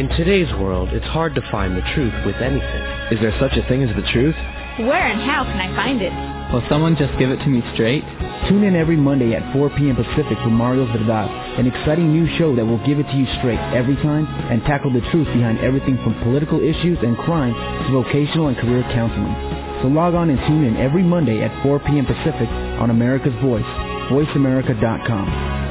In today's world, it's hard to find the truth with anything. Is there such a thing as the truth? Where and how can I find it? Will someone just give it to me straight? Tune in every Monday at 4 p.m. Pacific for Mario Verdad, an exciting new show that will give it to you straight every time and tackle the truth behind everything from political issues and crime to vocational and career counseling. So log on and tune in every Monday at 4 p.m. Pacific on America's Voice, voiceamerica.com.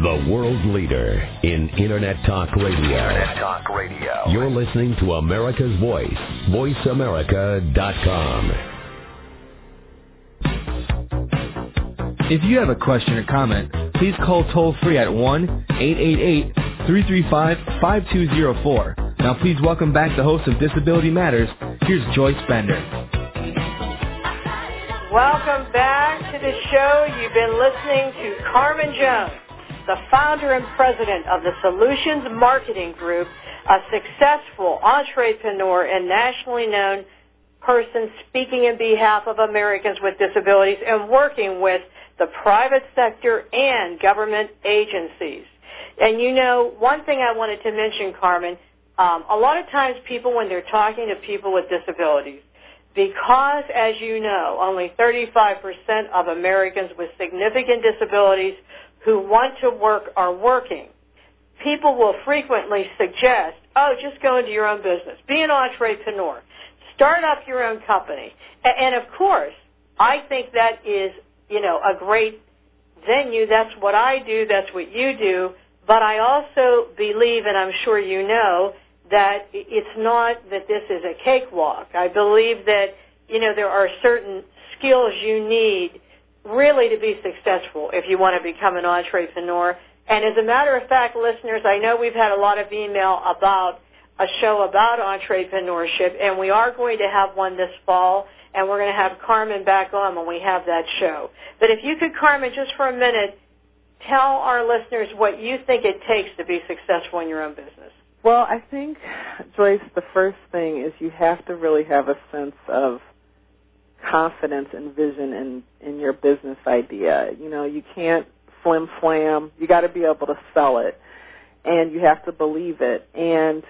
The world leader in Internet Talk Radio. Internet Talk Radio. You're listening to America's Voice, voiceamerica.com. If you have a question or comment, please call toll free at 1-888-335-5204. Now please welcome back the host of Disability Matters. Here's Joyce Bender. Welcome back to the show. You've been listening to Carmen Jones, the founder and president of the Solutions Marketing Group, a successful entrepreneur and nationally known person speaking in behalf of Americans with disabilities and working with the private sector and government agencies. And you know, one thing I wanted to mention, Carmen, um, a lot of times people, when they're talking to people with disabilities, because, as you know, only 35% of Americans with significant disabilities who want to work are working, people will frequently suggest, oh, just go into your own business. Be an entrepreneur. Start up your own company. And, of course, I think that is, you know, a great venue. That's what I do. That's what you do. But I also believe, and I'm sure you know, that it's not that this is a cakewalk. I believe that, you know, there are certain skills you need really to be successful if you want to become an entrepreneur. And as a matter of fact, listeners, I know we've had a lot of email about a show about entrepreneurship, and we are going to have one this fall, and we're going to have Carmen back on when we have that show. But if you could, Carmen, just for a minute, tell our listeners what you think it takes to be successful in your own business. Well, I think, Joyce, the first thing is you have to really have a sense of confidence and vision in in your business idea. You know, you can't flim flam. You got to be able to sell it, and you have to believe it. And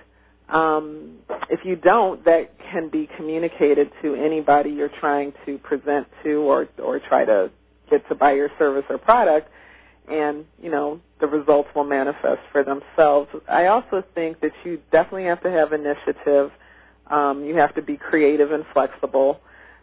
um, if you don't, that can be communicated to anybody you're trying to present to or or try to get to buy your service or product. and you know the results will manifest for themselves. I also think that you definitely have to have initiative. Um, you have to be creative and flexible.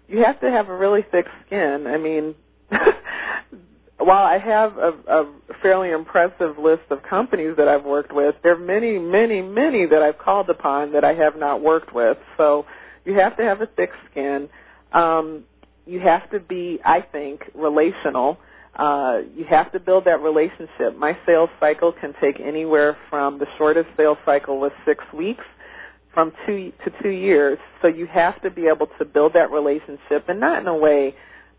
You have to have a really thick skin. I mean, while I have a, a fairly impressive list of companies that I've worked with, there are many, many, many that I've called upon that I have not worked with. So you have to have a thick skin. Um, you have to be, I think, relational. Uh, you have to build that relationship. My sales cycle can take anywhere from the shortest sales cycle was six weeks from two to two years. So you have to be able to build that relationship and not in a way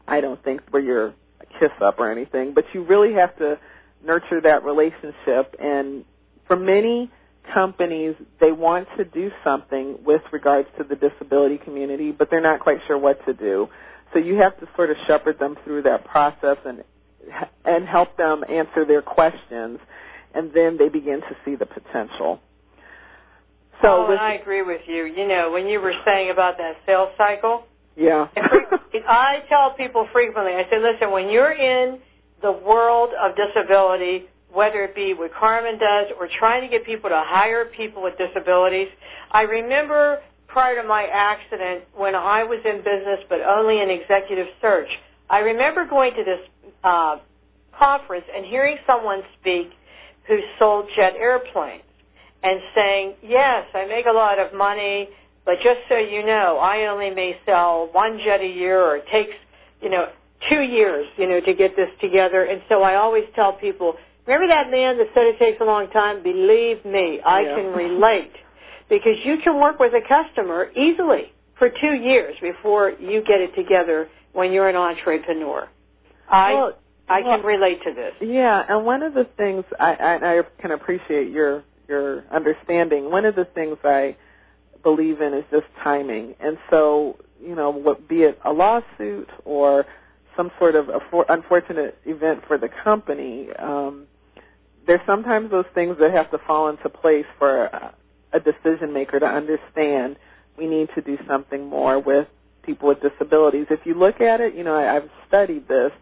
I don't think where you're a kiss up or anything, but you really have to nurture that relationship and for many companies they want to do something with regards to the disability community, but they're not quite sure what to do. So you have to sort of shepherd them through that process and and help them answer their questions, and then they begin to see the potential. So oh, and I agree with you. You know, when you were saying about that sales cycle, yeah, I tell people frequently. I say, listen, when you're in the world of disability, whether it be what Carmen does or trying to get people to hire people with disabilities, I remember prior to my accident when I was in business but only in executive search. I remember going to this uh, conference and hearing someone speak who sold jet airplanes and saying, yes, I make a lot of money, but just so you know, I only may sell one jet a year or it takes, you know, two years, you know, to get this together. And so I always tell people, remember that man that said it takes a long time? Believe me, I yeah. can relate because you can work with a customer easily for two years before you get it together when you're an entrepreneur. I well, I well, can relate to this. Yeah, and one of the things I, I, I can appreciate your your understanding. One of the things I believe in is just timing, and so you know, what be it a lawsuit or some sort of a for, unfortunate event for the company, um, there's sometimes those things that have to fall into place for a, a decision maker to understand we need to do something more with people with disabilities. If you look at it, you know, I, I've studied this.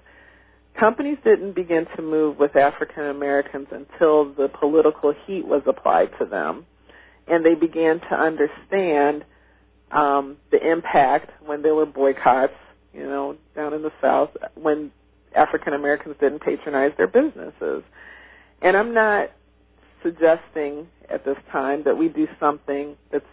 Companies didn't begin to move with African Americans until the political heat was applied to them, and they began to understand um, the impact when there were boycotts, you know, down in the South, when African Americans didn't patronize their businesses. And I'm not suggesting at this time that we do something that's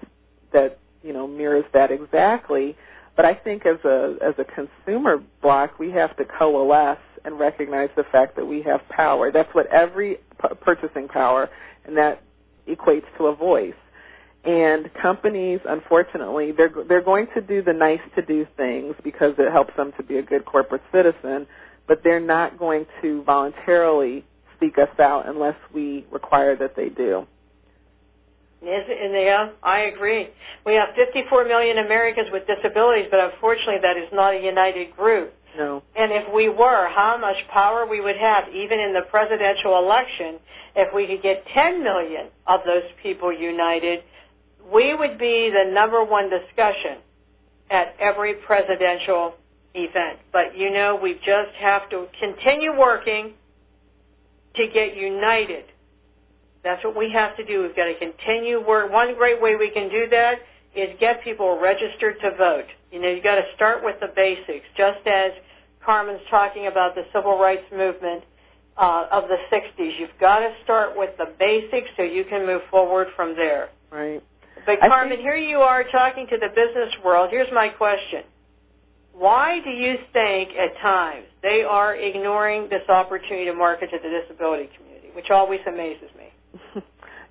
that you know mirrors that exactly but I think as a as a consumer block, we have to coalesce and recognize the fact that we have power. That's what every p- purchasing power, and that equates to a voice. And companies, unfortunately, they're they're going to do the nice to do things because it helps them to be a good corporate citizen, but they're not going to voluntarily speak us out unless we require that they do. Yeah, I agree. We have 54 million Americans with disabilities, but unfortunately that is not a united group. No. And if we were, how much power we would have, even in the presidential election, if we could get 10 million of those people united, we would be the number one discussion at every presidential event. But you know, we just have to continue working to get united that's what we have to do. We've got to continue work. One great way we can do that is get people registered to vote. You know, you've got to start with the basics. Just as Carmen's talking about the civil rights movement uh, of the 60s, you've got to start with the basics so you can move forward from there. Right. But Carmen, think... here you are talking to the business world. Here's my question. Why do you think at times they are ignoring this opportunity to market to the disability community, which always amazes me?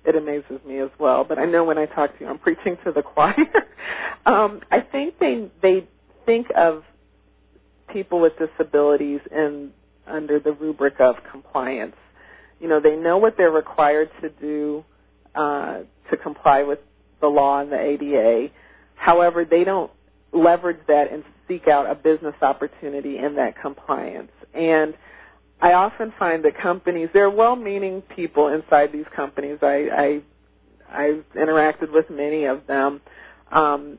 It amazes me as well. But I know when I talk to you, I'm preaching to the choir. um, I think they they think of people with disabilities in under the rubric of compliance. You know, they know what they're required to do uh, to comply with the law and the ADA. However, they don't leverage that and seek out a business opportunity in that compliance. And I often find that companies, there are well-meaning people inside these companies. I, I I've interacted with many of them. Um,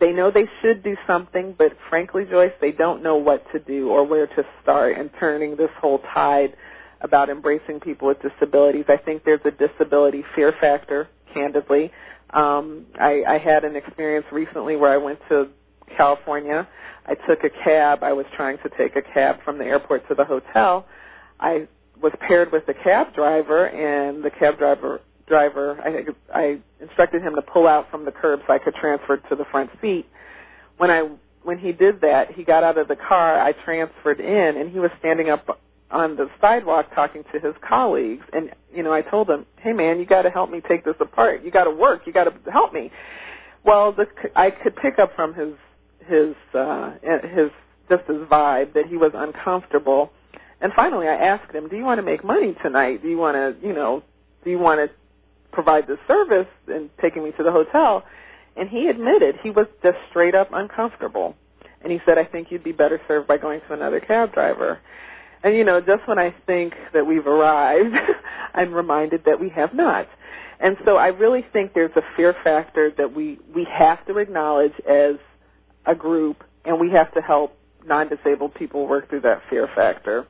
they know they should do something, but frankly, Joyce, they don't know what to do or where to start in turning this whole tide about embracing people with disabilities. I think there's a disability fear factor, candidly. Um, I, I had an experience recently where I went to California. I took a cab. I was trying to take a cab from the airport to the hotel. I was paired with the cab driver, and the cab driver driver I, I instructed him to pull out from the curb so I could transfer to the front seat. When I when he did that, he got out of the car. I transferred in, and he was standing up on the sidewalk talking to his colleagues. And you know, I told him, "Hey, man, you got to help me take this apart. You got to work. You got to help me." Well, the, I could pick up from his his uh, his just his vibe that he was uncomfortable. And finally, I asked him, "Do you want to make money tonight? Do you want to, you know, do you want to provide this service and taking me to the hotel?" And he admitted he was just straight up uncomfortable. And he said, I think you'd be better served by going to another cab driver. And you know, just when I think that we've arrived, I'm reminded that we have not. And so I really think there's a fear factor that we, we have to acknowledge as a group and we have to help non-disabled people work through that fear factor.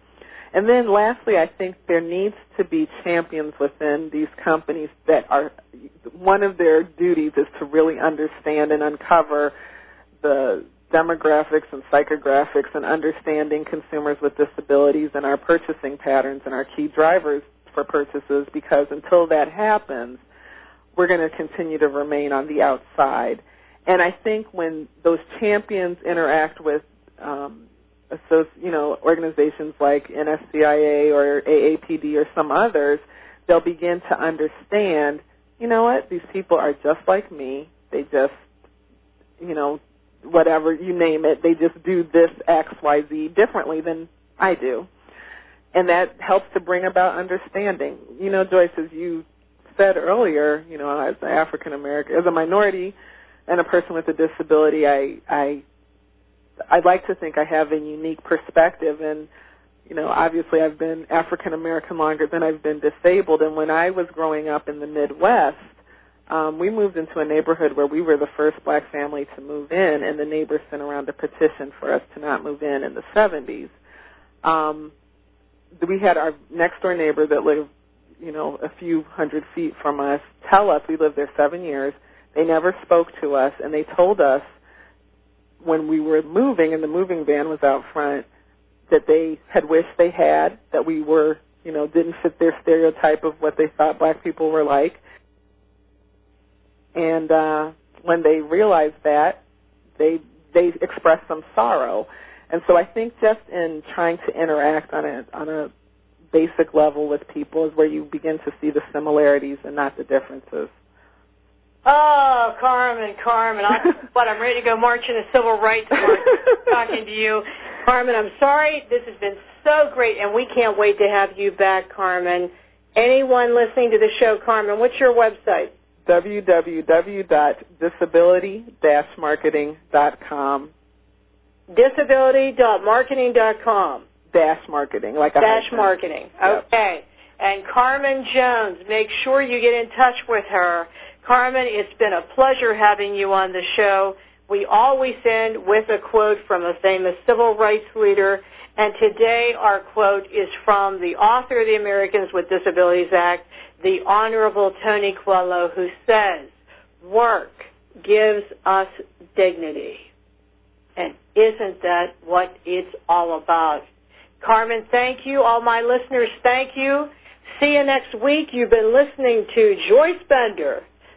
And then lastly, I think there needs to be champions within these companies that are, one of their duties is to really understand and uncover the demographics and psychographics and understanding consumers with disabilities and our purchasing patterns and our key drivers for purchases because until that happens, we're going to continue to remain on the outside. And I think when those champions interact with um, you know, organizations like NSCIA or AAPD or some others, they'll begin to understand, you know what, these people are just like me. They just, you know, whatever you name it, they just do this X, Y, Z differently than I do. And that helps to bring about understanding. You know, Joyce, as you said earlier, you know, as an African American, as a minority and a person with a disability, I, I I'd like to think I have a unique perspective and you know, obviously I've been African American longer than I've been disabled and when I was growing up in the Midwest, um, we moved into a neighborhood where we were the first black family to move in and the neighbors sent around a petition for us to not move in in the 70s. Um, we had our next door neighbor that lived, you know, a few hundred feet from us tell us we lived there seven years. They never spoke to us and they told us when we were moving and the moving van was out front that they had wished they had, that we were, you know, didn't fit their stereotype of what they thought black people were like. And uh when they realized that, they they expressed some sorrow. And so I think just in trying to interact on a on a basic level with people is where you begin to see the similarities and not the differences. Oh, Carmen, Carmen. I, what, I'm ready to go march in the civil rights march talking to you. Carmen, I'm sorry. This has been so great, and we can't wait to have you back, Carmen. Anyone listening to the show, Carmen, what's your website? www.disability-marketing.com. Disability.marketing.com. Dash marketing, like a dash marketing. Okay. Yep. And Carmen Jones, make sure you get in touch with her Carmen, it's been a pleasure having you on the show. We always end with a quote from a famous civil rights leader, and today our quote is from the author of the Americans with Disabilities Act, the Honorable Tony Coelho, who says, work gives us dignity. And isn't that what it's all about? Carmen, thank you. All my listeners, thank you. See you next week. You've been listening to Joyce Bender